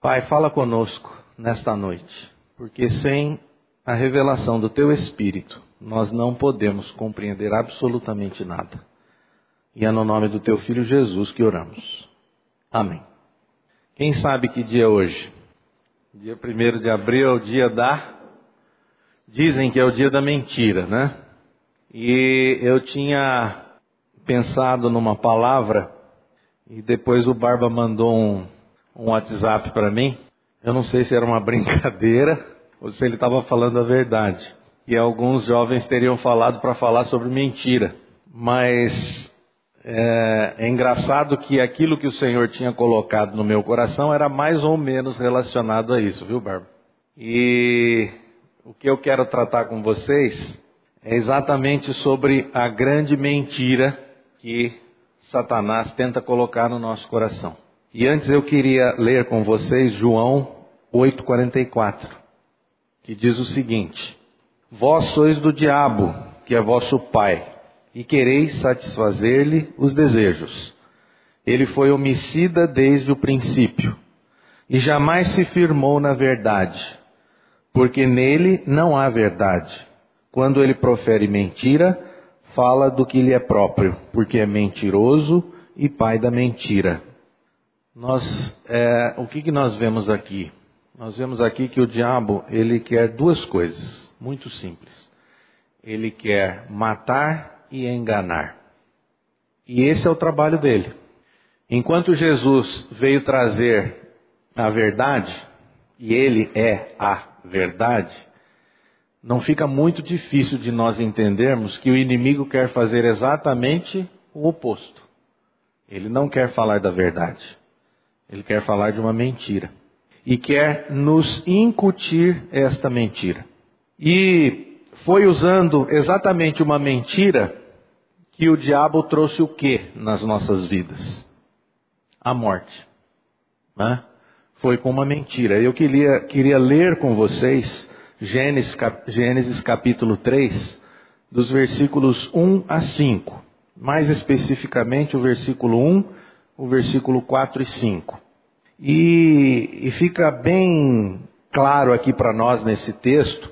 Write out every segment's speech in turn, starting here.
Pai, fala conosco nesta noite, porque sem a revelação do Teu Espírito, nós não podemos compreender absolutamente nada. E é no nome do Teu Filho Jesus que oramos. Amém. Quem sabe que dia é hoje? Dia 1 de abril é o dia da. Dizem que é o dia da mentira, né? E eu tinha pensado numa palavra e depois o Barba mandou um, um WhatsApp para mim. Eu não sei se era uma brincadeira ou se ele estava falando a verdade. E alguns jovens teriam falado para falar sobre mentira. Mas é, é, engraçado que aquilo que o Senhor tinha colocado no meu coração era mais ou menos relacionado a isso, viu, Barba? E o que eu quero tratar com vocês é exatamente sobre a grande mentira que Satanás tenta colocar no nosso coração. E antes eu queria ler com vocês João 8,44, que diz o seguinte: Vós sois do diabo, que é vosso pai, e quereis satisfazer-lhe os desejos. Ele foi homicida desde o princípio, e jamais se firmou na verdade, porque nele não há verdade. Quando ele profere mentira, fala do que lhe é próprio, porque é mentiroso e pai da mentira. Nós, é, o que, que nós vemos aqui? Nós vemos aqui que o diabo ele quer duas coisas, muito simples. Ele quer matar e enganar. E esse é o trabalho dele. Enquanto Jesus veio trazer a verdade, e ele é a verdade, não fica muito difícil de nós entendermos que o inimigo quer fazer exatamente o oposto. Ele não quer falar da verdade. Ele quer falar de uma mentira. E quer nos incutir esta mentira. E foi usando exatamente uma mentira que o diabo trouxe o que nas nossas vidas? A morte. Né? Foi com uma mentira. Eu queria, queria ler com vocês Gênesis, Gênesis capítulo 3, dos versículos 1 a 5. Mais especificamente o versículo 1, o versículo 4 e 5. E, e fica bem claro aqui para nós nesse texto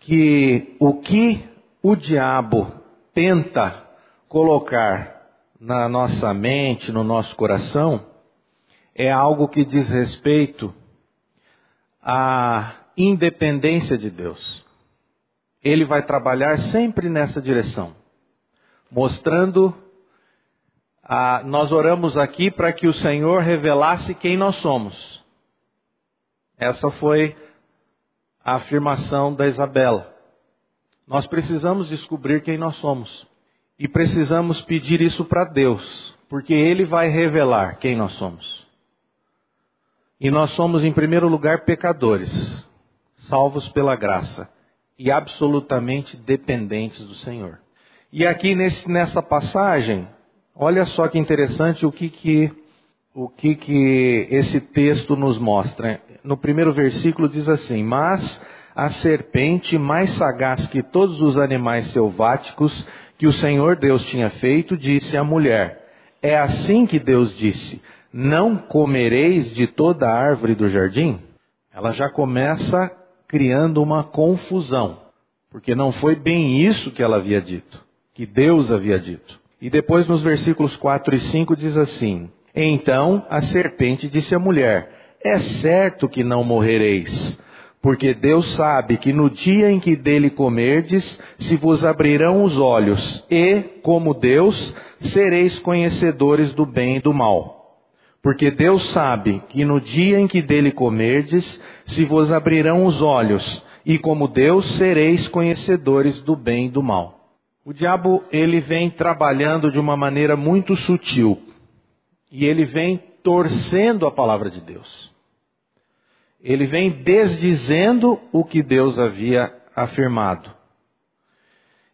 que o que o diabo tenta colocar na nossa mente, no nosso coração, é algo que diz respeito a independência de Deus. Ele vai trabalhar sempre nessa direção, mostrando. A, nós oramos aqui para que o Senhor revelasse quem nós somos. Essa foi a afirmação da Isabela. Nós precisamos descobrir quem nós somos. E precisamos pedir isso para Deus, porque Ele vai revelar quem nós somos. E nós somos, em primeiro lugar, pecadores salvos pela graça e absolutamente dependentes do Senhor. E aqui nesse, nessa passagem, olha só que interessante o que que, o que que esse texto nos mostra. No primeiro versículo diz assim: Mas a serpente, mais sagaz que todos os animais selváticos que o Senhor Deus tinha feito, disse à mulher: É assim que Deus disse: Não comereis de toda a árvore do jardim? Ela já começa criando uma confusão, porque não foi bem isso que ela havia dito, que Deus havia dito. E depois nos versículos 4 e 5 diz assim: Então a serpente disse à mulher: É certo que não morrereis, porque Deus sabe que no dia em que dele comerdes, se vos abrirão os olhos, e, como Deus, sereis conhecedores do bem e do mal. Porque Deus sabe que no dia em que dele comerdes, se vos abrirão os olhos, e como Deus sereis conhecedores do bem e do mal. O diabo, ele vem trabalhando de uma maneira muito sutil. E ele vem torcendo a palavra de Deus. Ele vem desdizendo o que Deus havia afirmado.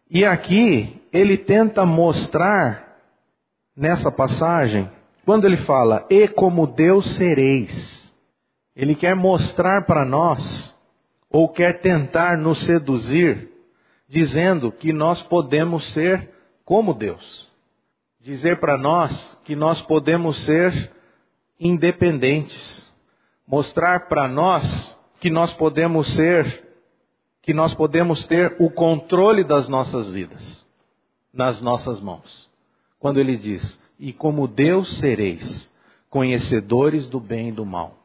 E aqui ele tenta mostrar nessa passagem quando ele fala, e como Deus sereis, ele quer mostrar para nós, ou quer tentar nos seduzir, dizendo que nós podemos ser como Deus. Dizer para nós que nós podemos ser independentes. mostrar para nós que nós podemos ser, que nós podemos ter o controle das nossas vidas nas nossas mãos. Quando ele diz: "E como Deus sereis conhecedores do bem e do mal".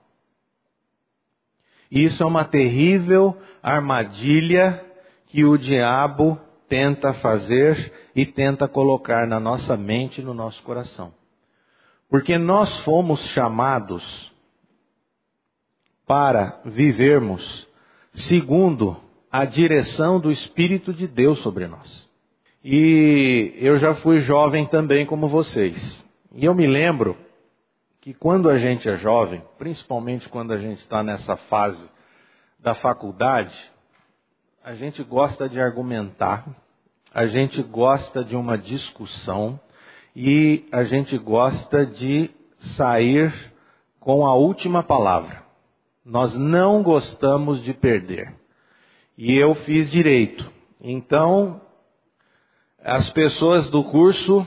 Isso é uma terrível armadilha que o diabo tenta fazer e tenta colocar na nossa mente e no nosso coração. Porque nós fomos chamados para vivermos segundo a direção do Espírito de Deus sobre nós. E eu já fui jovem também como vocês. E eu me lembro que quando a gente é jovem, principalmente quando a gente está nessa fase da faculdade, a gente gosta de argumentar, a gente gosta de uma discussão e a gente gosta de sair com a última palavra. Nós não gostamos de perder. E eu fiz direito. Então, as pessoas do curso,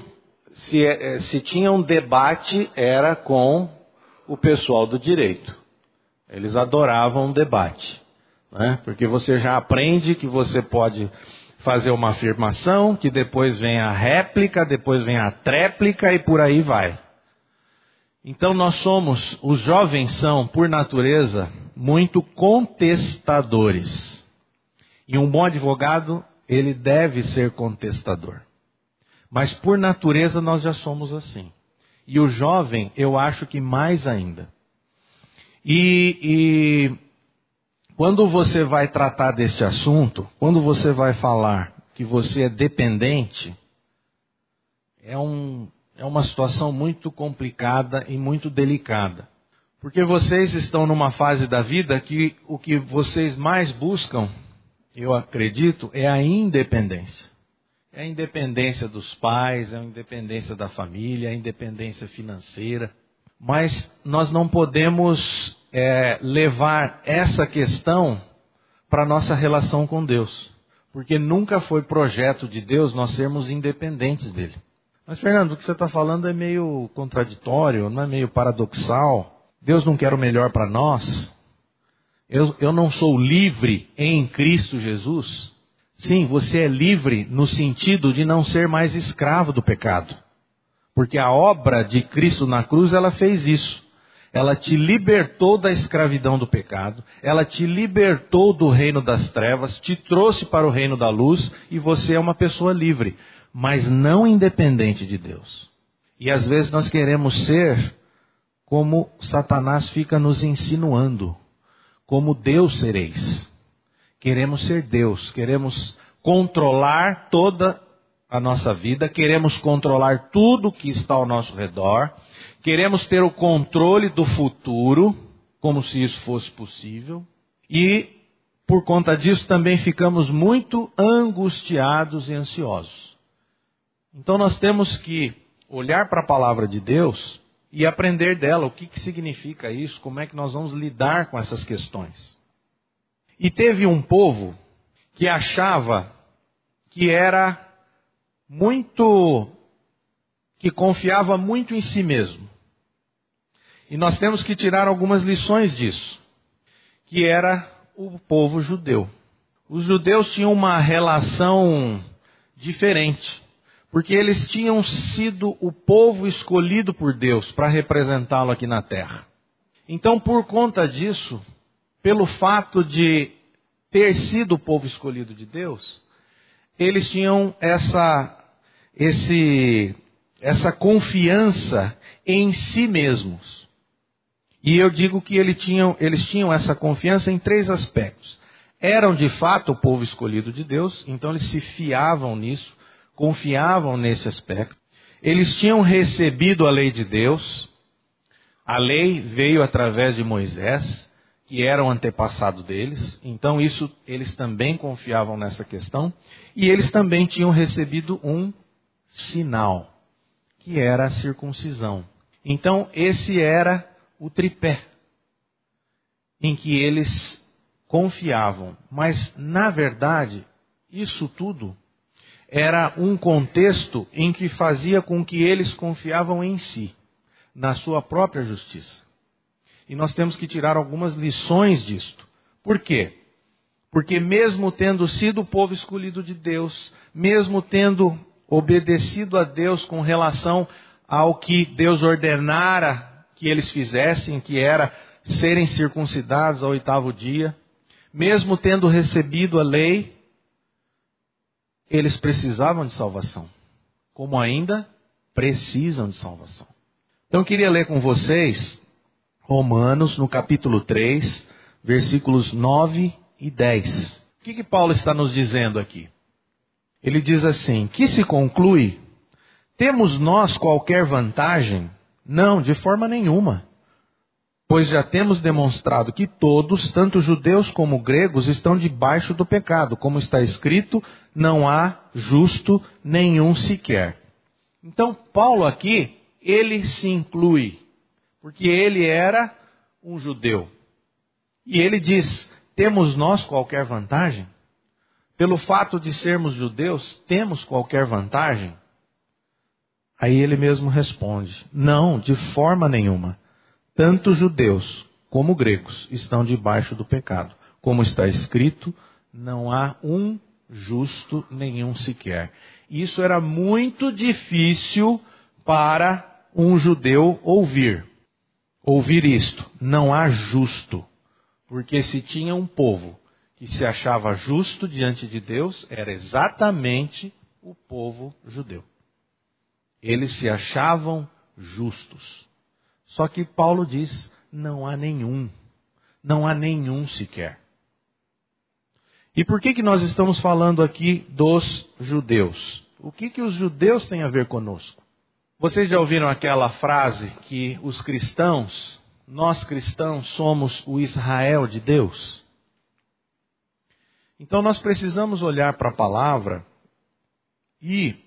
se, eh, se tinha um debate, era com o pessoal do direito. Eles adoravam um debate. Né? Porque você já aprende que você pode fazer uma afirmação, que depois vem a réplica, depois vem a tréplica e por aí vai. Então nós somos, os jovens são, por natureza, muito contestadores. E um bom advogado, ele deve ser contestador. Mas por natureza nós já somos assim. E o jovem, eu acho que mais ainda. E, e quando você vai tratar deste assunto, quando você vai falar que você é dependente, é, um, é uma situação muito complicada e muito delicada. Porque vocês estão numa fase da vida que o que vocês mais buscam, eu acredito, é a independência. É a independência dos pais, é a independência da família, é a independência financeira. Mas nós não podemos é, levar essa questão para a nossa relação com Deus. Porque nunca foi projeto de Deus nós sermos independentes dele. Mas, Fernando, o que você está falando é meio contraditório, não é meio paradoxal. Deus não quer o melhor para nós. Eu, eu não sou livre em Cristo Jesus. Sim, você é livre no sentido de não ser mais escravo do pecado. Porque a obra de Cristo na cruz, ela fez isso. Ela te libertou da escravidão do pecado, ela te libertou do reino das trevas, te trouxe para o reino da luz e você é uma pessoa livre, mas não independente de Deus. E às vezes nós queremos ser como Satanás fica nos insinuando, como Deus sereis. Queremos ser Deus, queremos controlar toda a nossa vida, queremos controlar tudo que está ao nosso redor, queremos ter o controle do futuro, como se isso fosse possível, e por conta disso também ficamos muito angustiados e ansiosos. Então nós temos que olhar para a palavra de Deus e aprender dela o que, que significa isso, como é que nós vamos lidar com essas questões. E teve um povo que achava que era muito que confiava muito em si mesmo. E nós temos que tirar algumas lições disso, que era o povo judeu. Os judeus tinham uma relação diferente, porque eles tinham sido o povo escolhido por Deus para representá-lo aqui na terra. Então, por conta disso, pelo fato de ter sido o povo escolhido de Deus, eles tinham essa esse, essa confiança em si mesmos. E eu digo que eles tinham, eles tinham essa confiança em três aspectos. Eram de fato o povo escolhido de Deus, então eles se fiavam nisso, confiavam nesse aspecto. Eles tinham recebido a lei de Deus, a lei veio através de Moisés, que era o antepassado deles, então isso eles também confiavam nessa questão, e eles também tinham recebido um sinal, que era a circuncisão. Então, esse era o tripé em que eles confiavam. Mas, na verdade, isso tudo era um contexto em que fazia com que eles confiavam em si, na sua própria justiça. E nós temos que tirar algumas lições disto. Por quê? Porque, mesmo tendo sido o povo escolhido de Deus, mesmo tendo obedecido a Deus com relação ao que Deus ordenara que eles fizessem, que era serem circuncidados ao oitavo dia, mesmo tendo recebido a lei, eles precisavam de salvação, como ainda precisam de salvação. Então eu queria ler com vocês Romanos, no capítulo 3, versículos 9 e 10. O que, que Paulo está nos dizendo aqui? Ele diz assim: Que se conclui? Temos nós qualquer vantagem? Não, de forma nenhuma. Pois já temos demonstrado que todos, tanto judeus como gregos, estão debaixo do pecado. Como está escrito, não há justo nenhum sequer. Então, Paulo aqui, ele se inclui, porque ele era um judeu. E ele diz: temos nós qualquer vantagem? Pelo fato de sermos judeus, temos qualquer vantagem? Aí ele mesmo responde: não, de forma nenhuma. Tanto judeus como gregos estão debaixo do pecado. Como está escrito, não há um justo nenhum sequer. Isso era muito difícil para um judeu ouvir. Ouvir isto, não há justo. Porque se tinha um povo que se achava justo diante de Deus, era exatamente o povo judeu. Eles se achavam justos. Só que Paulo diz: não há nenhum. Não há nenhum sequer. E por que, que nós estamos falando aqui dos judeus? O que, que os judeus têm a ver conosco? Vocês já ouviram aquela frase que os cristãos, nós cristãos, somos o Israel de Deus? Então nós precisamos olhar para a palavra e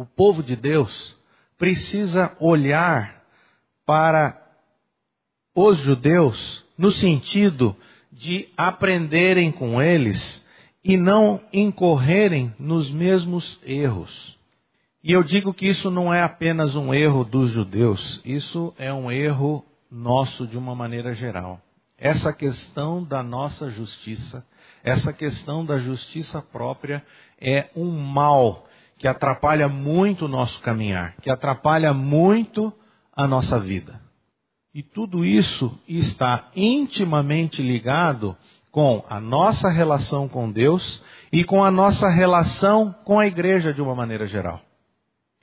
o povo de Deus precisa olhar para os judeus no sentido de aprenderem com eles e não incorrerem nos mesmos erros. E eu digo que isso não é apenas um erro dos judeus, isso é um erro nosso de uma maneira geral. Essa questão da nossa justiça, essa questão da justiça própria é um mal que atrapalha muito o nosso caminhar, que atrapalha muito a nossa vida. E tudo isso está intimamente ligado com a nossa relação com Deus e com a nossa relação com a igreja de uma maneira geral.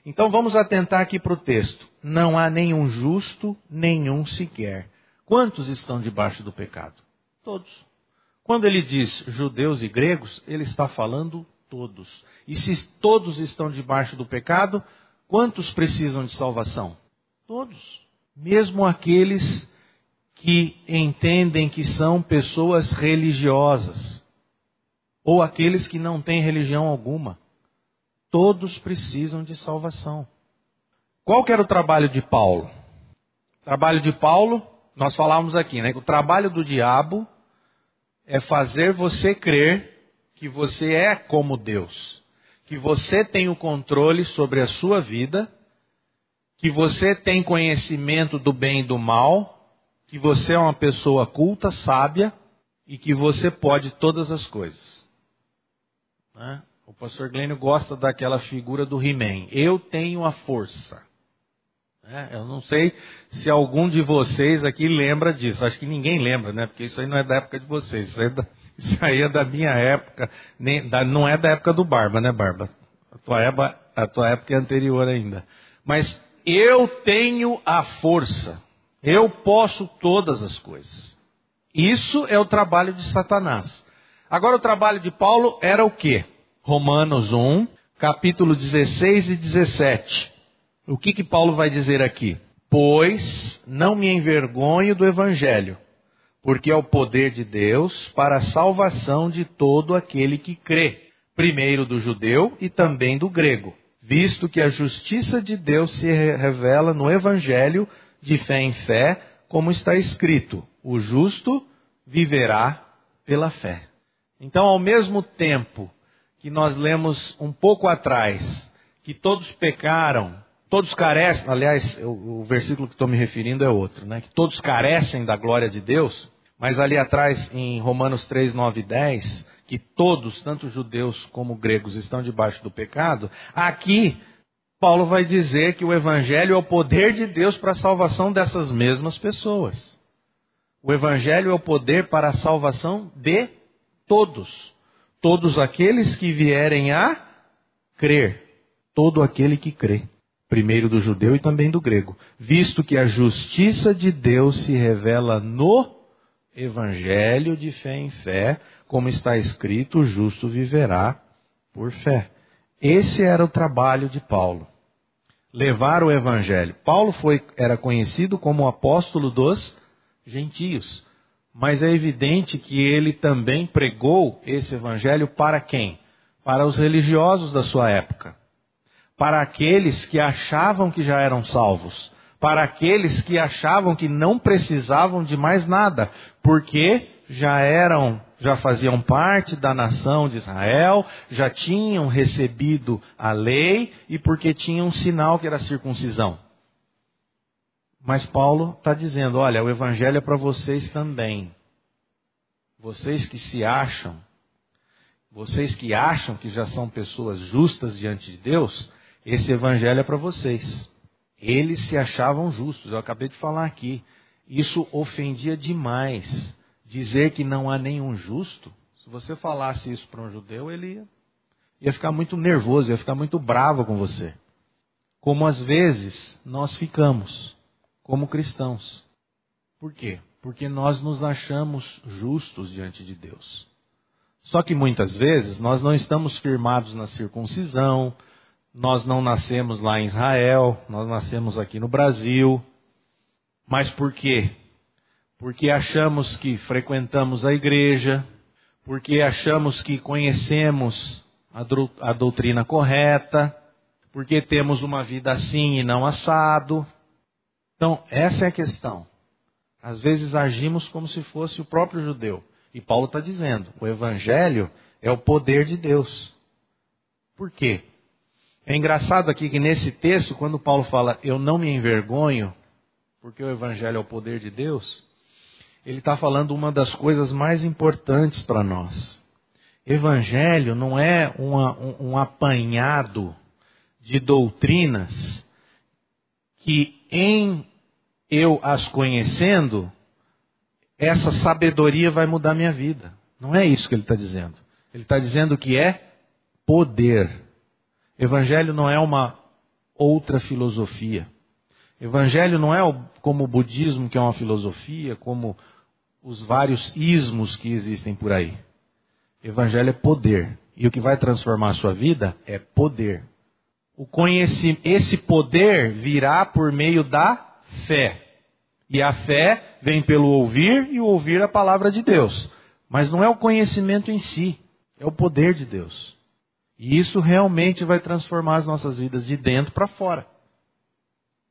Então vamos atentar aqui para o texto. Não há nenhum justo, nenhum sequer. Quantos estão debaixo do pecado? Todos. Quando ele diz judeus e gregos, ele está falando todos. E se todos estão debaixo do pecado, quantos precisam de salvação? Todos. Mesmo aqueles que entendem que são pessoas religiosas, ou aqueles que não têm religião alguma. Todos precisam de salvação. Qual que era o trabalho de Paulo? O trabalho de Paulo, nós falávamos aqui, né? O trabalho do diabo é fazer você crer que você é como Deus, que você tem o controle sobre a sua vida que você tem conhecimento do bem e do mal, que você é uma pessoa culta, sábia e que você pode todas as coisas. Né? O pastor Glênio gosta daquela figura do He-Man. Eu tenho a força. É, eu não sei se algum de vocês aqui lembra disso. Acho que ninguém lembra, né? Porque isso aí não é da época de vocês. Isso é da, isso aí é da minha época. Nem, da, não é da época do Barba, né, Barba? A tua, época, a tua época é anterior ainda. Mas eu tenho a força, eu posso todas as coisas. Isso é o trabalho de Satanás. Agora, o trabalho de Paulo era o quê? Romanos 1, capítulo 16 e 17. O que, que Paulo vai dizer aqui? Pois não me envergonho do evangelho, porque é o poder de Deus para a salvação de todo aquele que crê, primeiro do judeu e também do grego visto que a justiça de Deus se revela no Evangelho de fé em fé, como está escrito: o justo viverá pela fé. Então, ao mesmo tempo que nós lemos um pouco atrás que todos pecaram todos carecem, aliás, o, o versículo que estou me referindo é outro, né? Que todos carecem da glória de Deus, mas ali atrás, em Romanos 3, 9 e 10, que todos, tanto judeus como gregos, estão debaixo do pecado, aqui Paulo vai dizer que o Evangelho é o poder de Deus para a salvação dessas mesmas pessoas. O Evangelho é o poder para a salvação de todos. Todos aqueles que vierem a crer. Todo aquele que crê. Primeiro do judeu e também do grego. Visto que a justiça de Deus se revela no Evangelho de fé em fé, como está escrito: o justo viverá por fé. Esse era o trabalho de Paulo. Levar o evangelho. Paulo foi, era conhecido como o apóstolo dos gentios. Mas é evidente que ele também pregou esse evangelho para quem? Para os religiosos da sua época. Para aqueles que achavam que já eram salvos. Para aqueles que achavam que não precisavam de mais nada, porque já eram já faziam parte da nação de Israel, já tinham recebido a lei e porque tinham um sinal que era circuncisão. Mas Paulo está dizendo: olha, o evangelho é para vocês também. Vocês que se acham, vocês que acham que já são pessoas justas diante de Deus, esse evangelho é para vocês. Eles se achavam justos, eu acabei de falar aqui. Isso ofendia demais dizer que não há nenhum justo, se você falasse isso para um judeu, ele ia, ia ficar muito nervoso, ia ficar muito bravo com você. Como às vezes nós ficamos, como cristãos. Por quê? Porque nós nos achamos justos diante de Deus. Só que muitas vezes nós não estamos firmados na circuncisão, nós não nascemos lá em Israel, nós nascemos aqui no Brasil. Mas por quê? porque achamos que frequentamos a igreja, porque achamos que conhecemos a, doutrina correta, porque temos uma vida assim e não assado. Então, essa é a questão. Às vezes agimos como se fosse o próprio judeu. E Paulo está dizendo: o evangelho é o poder de Deus. Por quê? É engraçado aqui que nesse texto, quando Paulo fala, eu não me envergonho, porque o evangelho é o poder de Deus, ele está falando uma das coisas mais importantes para nós. Evangelho não é uma, um, um apanhado de doutrinas que, em eu as conhecendo, essa sabedoria vai mudar minha vida. Não é isso que ele está dizendo. Ele está dizendo que é poder. Evangelho não é uma outra filosofia. Evangelho não é como o budismo, que é uma filosofia, como os vários ismos que existem por aí. Evangelho é poder. E o que vai transformar a sua vida é poder. O esse poder virá por meio da fé. E a fé vem pelo ouvir e ouvir a palavra de Deus. Mas não é o conhecimento em si, é o poder de Deus. E isso realmente vai transformar as nossas vidas de dentro para fora.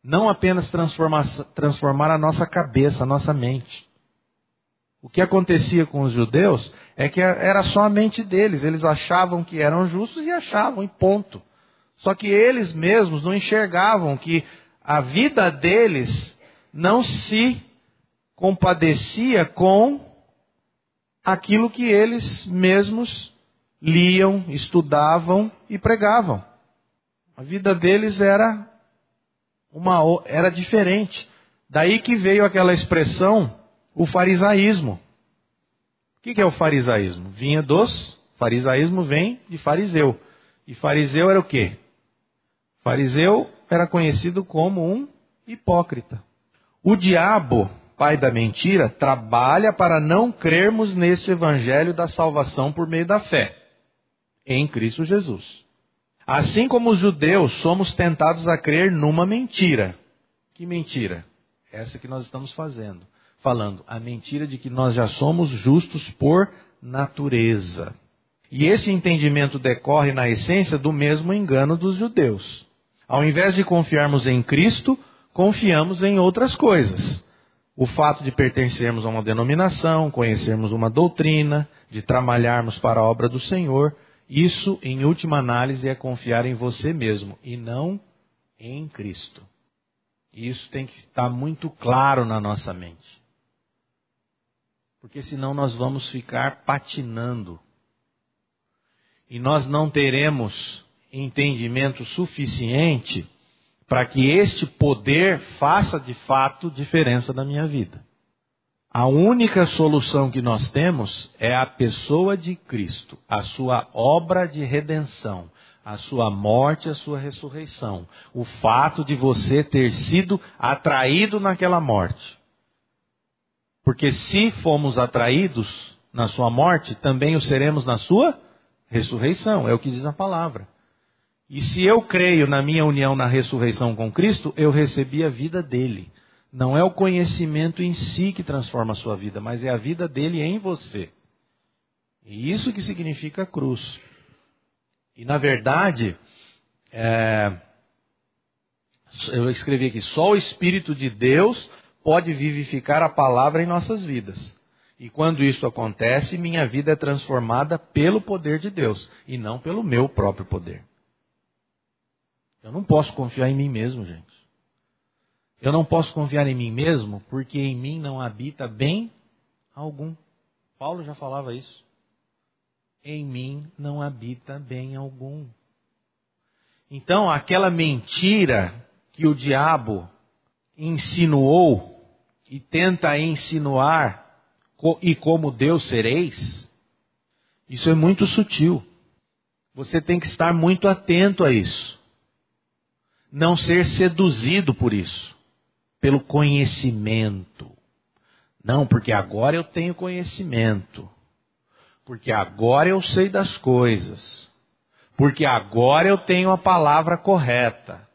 Não apenas transformar, transformar a nossa cabeça, a nossa mente. O que acontecia com os judeus é que era só a mente deles. Eles achavam que eram justos e achavam, e ponto. Só que eles mesmos não enxergavam que a vida deles não se compadecia com aquilo que eles mesmos liam, estudavam e pregavam. A vida deles era uma era diferente. Daí que veio aquela expressão o farisaísmo. O que é o farisaísmo? Vinha dos. Farisaísmo vem de fariseu. E fariseu era o quê? Fariseu era conhecido como um hipócrita. O diabo, pai da mentira, trabalha para não crermos neste evangelho da salvação por meio da fé em Cristo Jesus. Assim como os judeus, somos tentados a crer numa mentira. Que mentira? Essa que nós estamos fazendo falando a mentira de que nós já somos justos por natureza. E esse entendimento decorre, na essência, do mesmo engano dos judeus. Ao invés de confiarmos em Cristo, confiamos em outras coisas. O fato de pertencermos a uma denominação, conhecermos uma doutrina, de trabalharmos para a obra do Senhor, isso, em última análise, é confiar em você mesmo e não Em Cristo. E isso tem que estar muito claro na nossa mente. Porque senão nós vamos ficar patinando. E nós não teremos entendimento suficiente para que este poder faça de fato diferença na minha vida. A única solução que nós temos é a pessoa de Cristo, a sua obra de redenção, a sua morte, a sua ressurreição, o fato de você ter sido atraído naquela morte. Porque se fomos atraídos na sua morte, também o seremos na sua ressurreição, é o que diz a palavra. E se eu creio na minha união na ressurreição com Cristo, eu recebi a vida dele. Não é o conhecimento em si que transforma a sua vida, mas é a vida dele em você. E isso que significa cruz. E na verdade, é, eu escrevi aqui: só o Espírito de Deus pode vivificar a palavra em nossas vidas. E quando isso acontece, minha vida é transformada pelo poder de Deus e não pelo meu próprio poder. Eu não posso confiar em mim mesmo, gente. Eu não posso confiar em mim mesmo porque em mim não habita bem algum. Paulo já falava isso. Em mim não habita bem algum. Então, aquela mentira que o diabo insinuou e tenta insinuar e como Deus sereis, isso é muito sutil. Você tem que estar muito atento a isso não ser seduzido por isso, pelo conhecimento. Não, porque agora eu tenho conhecimento. Porque agora eu sei das coisas. Porque agora eu tenho a palavra correta.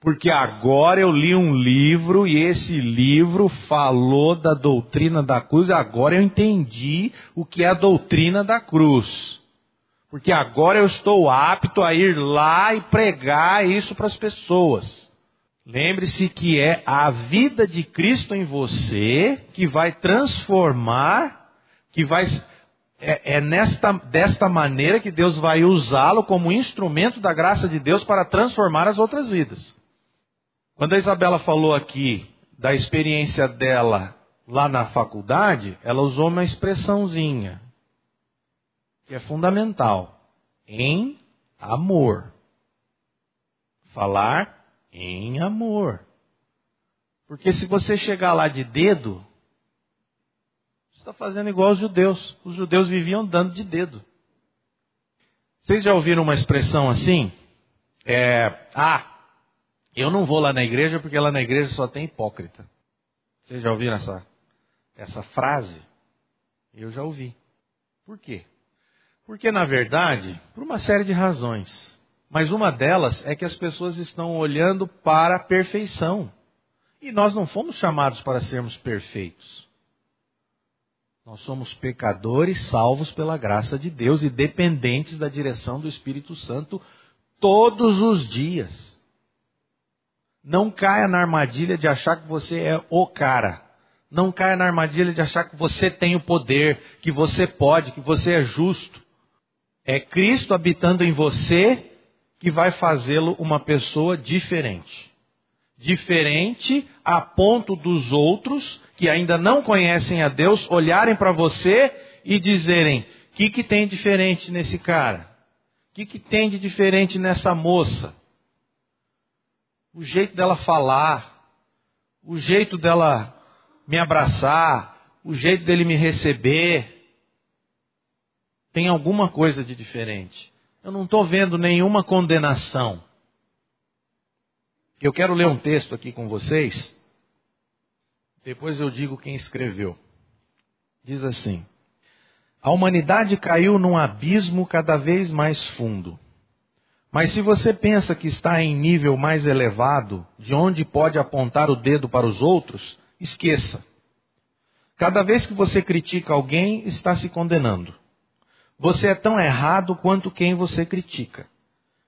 Porque agora eu li um livro e esse livro falou da doutrina da cruz, agora eu entendi o que é a doutrina da cruz. Porque agora eu estou apto a ir lá e pregar isso para as pessoas. Lembre-se que é a vida de Cristo em você que vai transformar, que vai é, é nesta desta maneira que Deus vai usá-lo como instrumento da graça de Deus para transformar as outras vidas. Quando a Isabela falou aqui da experiência dela lá na faculdade, ela usou uma expressãozinha que é fundamental. Em amor. Falar em amor. Porque se você chegar lá de dedo, você está fazendo igual os judeus. Os judeus viviam dando de dedo. Vocês já ouviram uma expressão assim? É, ah, eu não vou lá na igreja porque lá na igreja só tem hipócrita. Vocês já ouviram essa, essa frase? Eu já ouvi. Por quê? Porque, na verdade, por uma série de razões. Mas uma delas é que as pessoas estão olhando para a perfeição. E nós não fomos chamados para sermos perfeitos. Nós somos pecadores salvos pela graça de Deus e dependentes da direção do Espírito Santo todos os dias. Não caia na armadilha de achar que você é o cara. Não caia na armadilha de achar que você tem o poder, que você pode, que você é justo. É Cristo habitando em você que vai fazê-lo uma pessoa diferente. Diferente a ponto dos outros que ainda não conhecem a Deus olharem para você e dizerem: o que, que tem diferente nesse cara? O que, que tem de diferente nessa moça? O jeito dela falar, o jeito dela me abraçar, o jeito dele me receber, tem alguma coisa de diferente. Eu não estou vendo nenhuma condenação. Eu quero ler um texto aqui com vocês. Depois eu digo quem escreveu. Diz assim: A humanidade caiu num abismo cada vez mais fundo. Mas se você pensa que está em nível mais elevado, de onde pode apontar o dedo para os outros, esqueça. Cada vez que você critica alguém, está se condenando. Você é tão errado quanto quem você critica.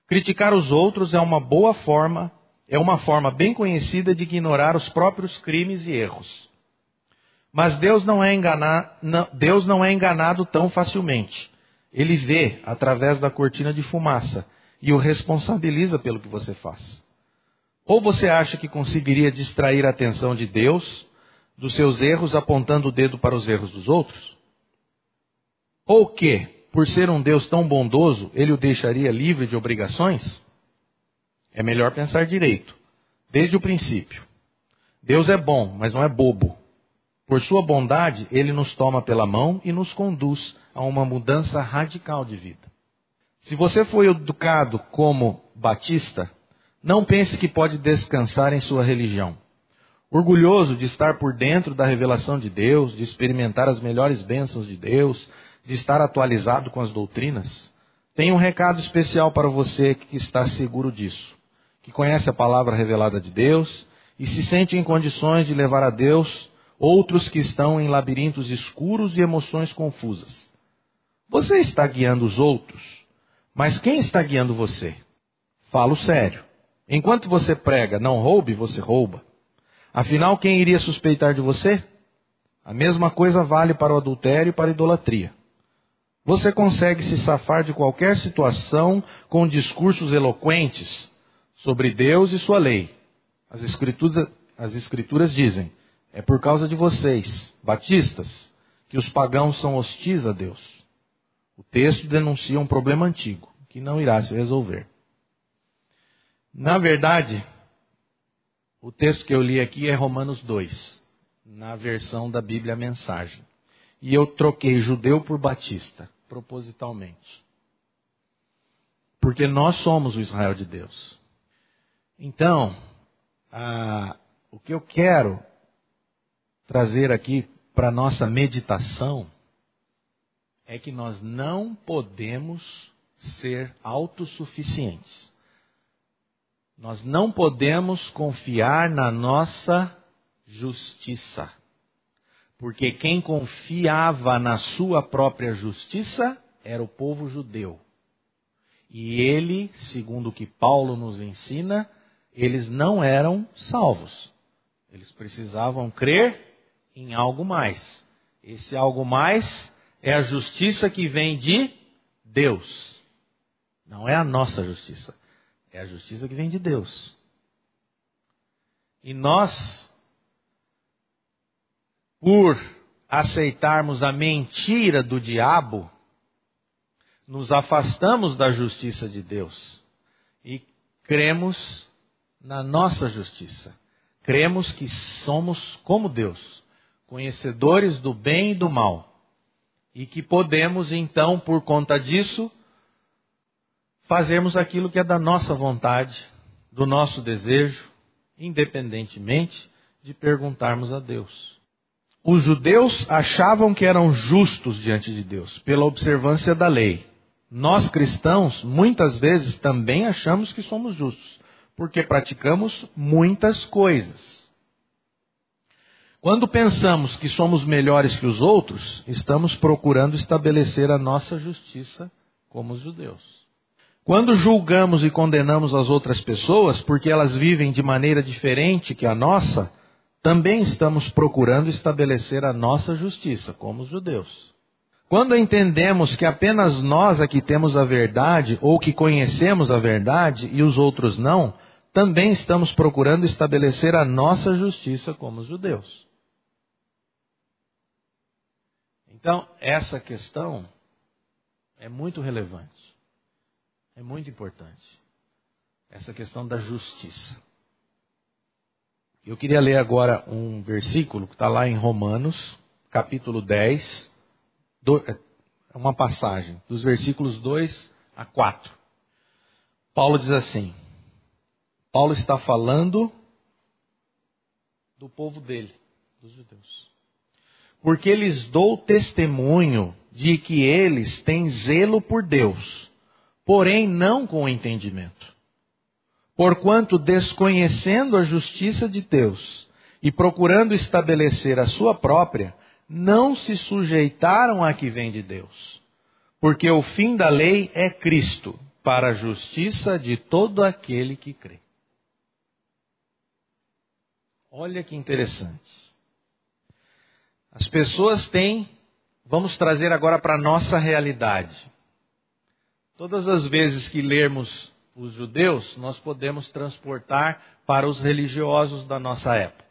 Criticar os outros é uma boa forma, é uma forma bem conhecida de ignorar os próprios crimes e erros. Mas Deus não é, não, Deus não é enganado tão facilmente. Ele vê através da cortina de fumaça e o responsabiliza pelo que você faz. Ou você acha que conseguiria distrair a atenção de Deus dos seus erros apontando o dedo para os erros dos outros? Ou que, por ser um Deus tão bondoso, ele o deixaria livre de obrigações? É melhor pensar direito, desde o princípio. Deus é bom, mas não é bobo. Por sua bondade, ele nos toma pela mão e nos conduz a uma mudança radical de vida. Se você foi educado como batista, não pense que pode descansar em sua religião. Orgulhoso de estar por dentro da revelação de Deus, de experimentar as melhores bênçãos de Deus, de estar atualizado com as doutrinas, tenho um recado especial para você que está seguro disso, que conhece a palavra revelada de Deus e se sente em condições de levar a Deus outros que estão em labirintos escuros e emoções confusas. Você está guiando os outros, mas quem está guiando você? Falo sério. Enquanto você prega, não roube, você rouba. Afinal, quem iria suspeitar de você? A mesma coisa vale para o adultério e para a idolatria. Você consegue se safar de qualquer situação com discursos eloquentes sobre Deus e sua lei. As escrituras, as escrituras dizem: é por causa de vocês, batistas, que os pagãos são hostis a Deus. O texto denuncia um problema antigo que não irá se resolver. Na verdade, o texto que eu li aqui é Romanos 2, na versão da Bíblia Mensagem. E eu troquei judeu por batista, propositalmente. Porque nós somos o Israel de Deus. Então, o que eu quero trazer aqui para nossa meditação é que nós não podemos ser autossuficientes. Nós não podemos confiar na nossa justiça. Porque quem confiava na sua própria justiça era o povo judeu. E ele, segundo o que Paulo nos ensina, eles não eram salvos. Eles precisavam crer em algo mais. Esse algo mais é a justiça que vem de Deus. Não é a nossa justiça. É a justiça que vem de Deus. E nós, por aceitarmos a mentira do diabo, nos afastamos da justiça de Deus e cremos na nossa justiça. Cremos que somos como Deus, conhecedores do bem e do mal, e que podemos então, por conta disso, fazermos aquilo que é da nossa vontade, do nosso desejo, independentemente de perguntarmos a Deus. Os judeus achavam que eram justos diante de Deus pela observância da lei. Nós cristãos muitas vezes também achamos que somos justos, porque praticamos muitas coisas. Quando pensamos que somos melhores que os outros, estamos procurando estabelecer a nossa justiça como os judeus. Quando julgamos e condenamos as outras pessoas porque elas vivem de maneira diferente que a nossa, também estamos procurando estabelecer a nossa justiça, como os judeus. Quando entendemos que apenas nós aqui temos a verdade ou que conhecemos a verdade e os outros não, também estamos procurando estabelecer a nossa justiça como os judeus. Então, essa questão é muito relevante. É muito importante. Essa questão da justiça. Eu queria ler agora um versículo que está lá em Romanos, capítulo 10, do, é, uma passagem, dos versículos 2 a 4. Paulo diz assim: Paulo está falando do povo dele, dos judeus. Porque lhes dou testemunho de que eles têm zelo por Deus porém não com entendimento. Porquanto, desconhecendo a justiça de Deus e procurando estabelecer a sua própria, não se sujeitaram à que vem de Deus. Porque o fim da lei é Cristo, para a justiça de todo aquele que crê. Olha que interessante. As pessoas têm, vamos trazer agora para a nossa realidade. Todas as vezes que lermos os judeus, nós podemos transportar para os religiosos da nossa época.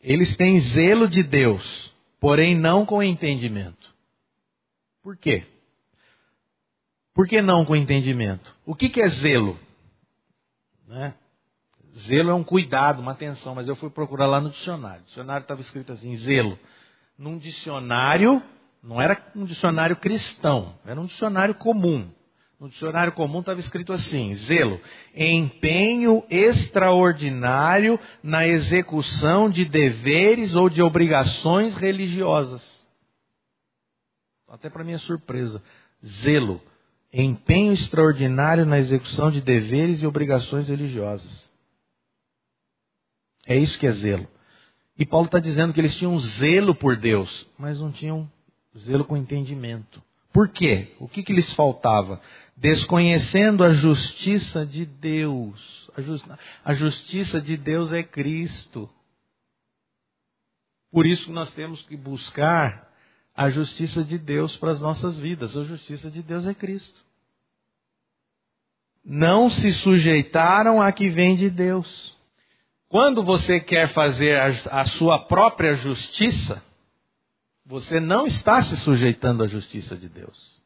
Eles têm zelo de Deus, porém não com entendimento. Por quê? Por que não com entendimento? O que, que é zelo? Né? Zelo é um cuidado, uma atenção, mas eu fui procurar lá no dicionário. O dicionário estava escrito assim: zelo. Num dicionário, não era um dicionário cristão, era um dicionário comum. No dicionário comum estava escrito assim: zelo, empenho extraordinário na execução de deveres ou de obrigações religiosas. Até para minha surpresa, zelo, empenho extraordinário na execução de deveres e obrigações religiosas. É isso que é zelo. E Paulo está dizendo que eles tinham zelo por Deus, mas não tinham zelo com entendimento. Por quê? O que, que lhes faltava? Desconhecendo a justiça de Deus. A, just... a justiça de Deus é Cristo. Por isso nós temos que buscar a justiça de Deus para as nossas vidas. A justiça de Deus é Cristo. Não se sujeitaram a que vem de Deus. Quando você quer fazer a, a sua própria justiça, você não está se sujeitando à justiça de Deus.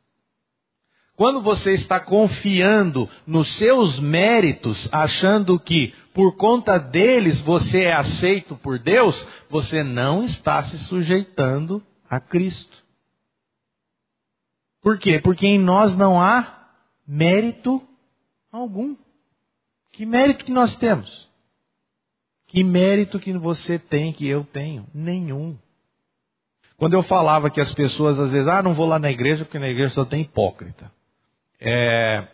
Quando você está confiando nos seus méritos, achando que por conta deles você é aceito por Deus, você não está se sujeitando a Cristo. Por quê? Porque em nós não há mérito algum. Que mérito que nós temos? Que mérito que você tem, que eu tenho? Nenhum. Quando eu falava que as pessoas às vezes, ah, não vou lá na igreja porque na igreja só tem hipócrita. É...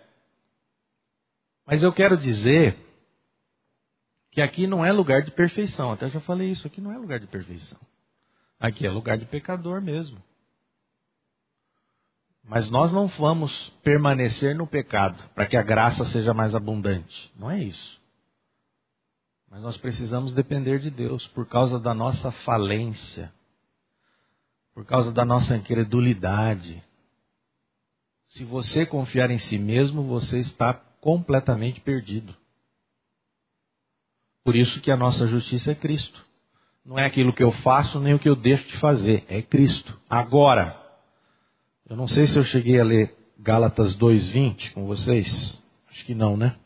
Mas eu quero dizer que aqui não é lugar de perfeição. Até já falei isso, aqui não é lugar de perfeição. Aqui é lugar de pecador mesmo. Mas nós não vamos permanecer no pecado para que a graça seja mais abundante. Não é isso. Mas nós precisamos depender de Deus por causa da nossa falência, por causa da nossa incredulidade. Se você confiar em si mesmo, você está completamente perdido. Por isso que a nossa justiça é Cristo. Não é aquilo que eu faço nem o que eu deixo de fazer, é Cristo. Agora, eu não sei se eu cheguei a ler Gálatas 2:20 com vocês. Acho que não, né?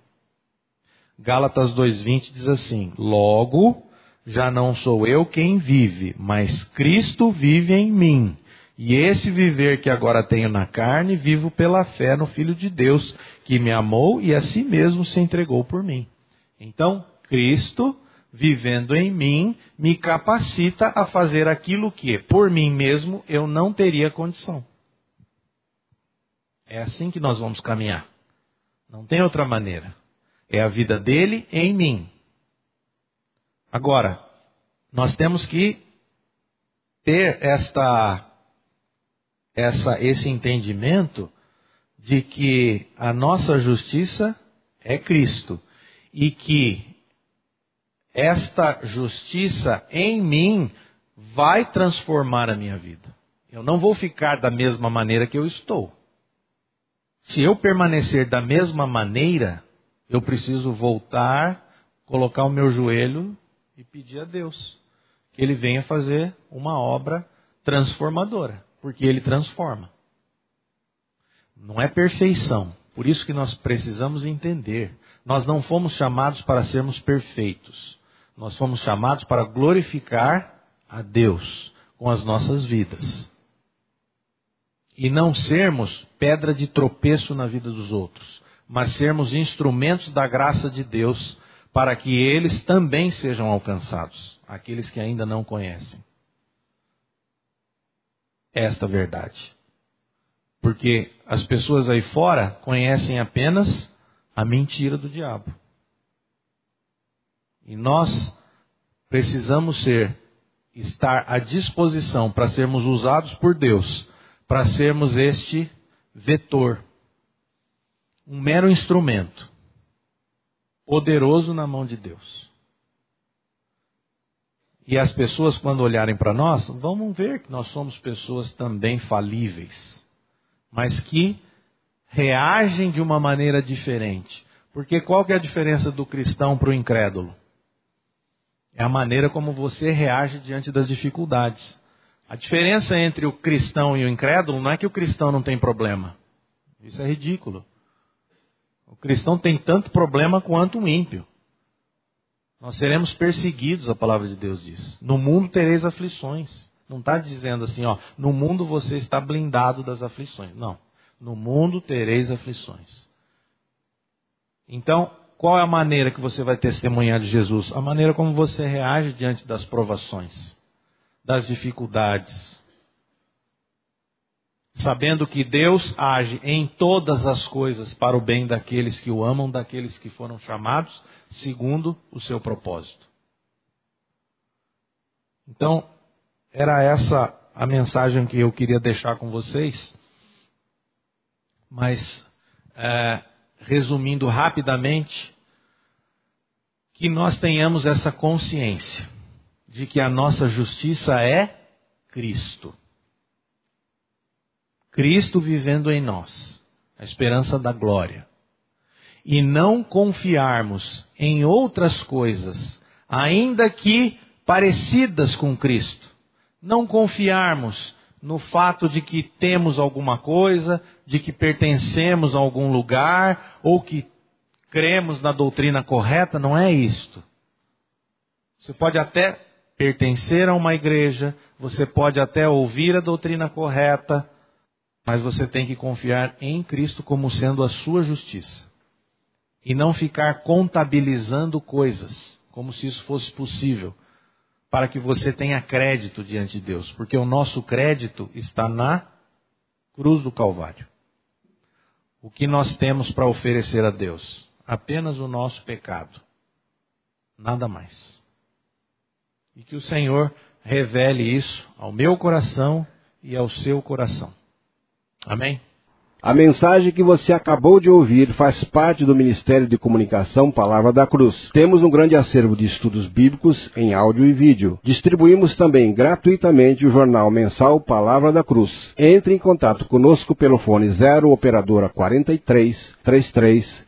Gálatas 2:20 diz assim: Logo, já não sou eu quem vive, mas Cristo vive em mim. E esse viver que agora tenho na carne, vivo pela fé no Filho de Deus, que me amou e a si mesmo se entregou por mim. Então, Cristo, vivendo em mim, me capacita a fazer aquilo que, por mim mesmo, eu não teria condição. É assim que nós vamos caminhar. Não tem outra maneira. É a vida dele em mim. Agora, nós temos que ter esta, essa, esse entendimento de que a nossa justiça é Cristo e que esta justiça em mim vai transformar a minha vida. Eu não vou ficar da mesma maneira que eu estou. Se eu permanecer da mesma maneira, eu preciso voltar, colocar o meu joelho e pedir a Deus que Ele venha fazer uma obra transformadora, porque Ele transforma. Não é perfeição. Por isso que nós precisamos entender. Nós não fomos chamados para sermos perfeitos. Nós fomos chamados para glorificar a Deus com as nossas vidas. E não sermos pedra de tropeço na vida dos outros mas sermos instrumentos da graça de Deus para que eles também sejam alcançados, aqueles que ainda não conhecem esta verdade. Porque as pessoas aí fora conhecem apenas a mentira do diabo. E nós precisamos ser estar à disposição para sermos usados por Deus, para sermos este vetor um mero instrumento, poderoso na mão de Deus. E as pessoas, quando olharem para nós, vão ver que nós somos pessoas também falíveis, mas que reagem de uma maneira diferente. Porque qual que é a diferença do cristão para o incrédulo? É a maneira como você reage diante das dificuldades. A diferença entre o cristão e o incrédulo não é que o cristão não tem problema. Isso é ridículo. O cristão tem tanto problema quanto o ímpio. Nós seremos perseguidos, a palavra de Deus diz. No mundo tereis aflições. Não está dizendo assim, ó, no mundo você está blindado das aflições. Não. No mundo tereis aflições. Então, qual é a maneira que você vai testemunhar de Jesus? A maneira como você reage diante das provações, das dificuldades. Sabendo que Deus age em todas as coisas para o bem daqueles que o amam, daqueles que foram chamados segundo o seu propósito. Então, era essa a mensagem que eu queria deixar com vocês. Mas, é, resumindo rapidamente, que nós tenhamos essa consciência de que a nossa justiça é Cristo. Cristo vivendo em nós, a esperança da glória. E não confiarmos em outras coisas, ainda que parecidas com Cristo. Não confiarmos no fato de que temos alguma coisa, de que pertencemos a algum lugar, ou que cremos na doutrina correta, não é isto. Você pode até pertencer a uma igreja, você pode até ouvir a doutrina correta, mas você tem que confiar em Cristo como sendo a sua justiça. E não ficar contabilizando coisas, como se isso fosse possível para que você tenha crédito diante de Deus, porque o nosso crédito está na cruz do Calvário. O que nós temos para oferecer a Deus? Apenas o nosso pecado. Nada mais. E que o Senhor revele isso ao meu coração e ao seu coração. Amém? A mensagem que você acabou de ouvir faz parte do Ministério de Comunicação Palavra da Cruz. Temos um grande acervo de estudos bíblicos em áudio e vídeo. Distribuímos também gratuitamente o jornal mensal Palavra da Cruz. Entre em contato conosco pelo fone 0 operadora 43 33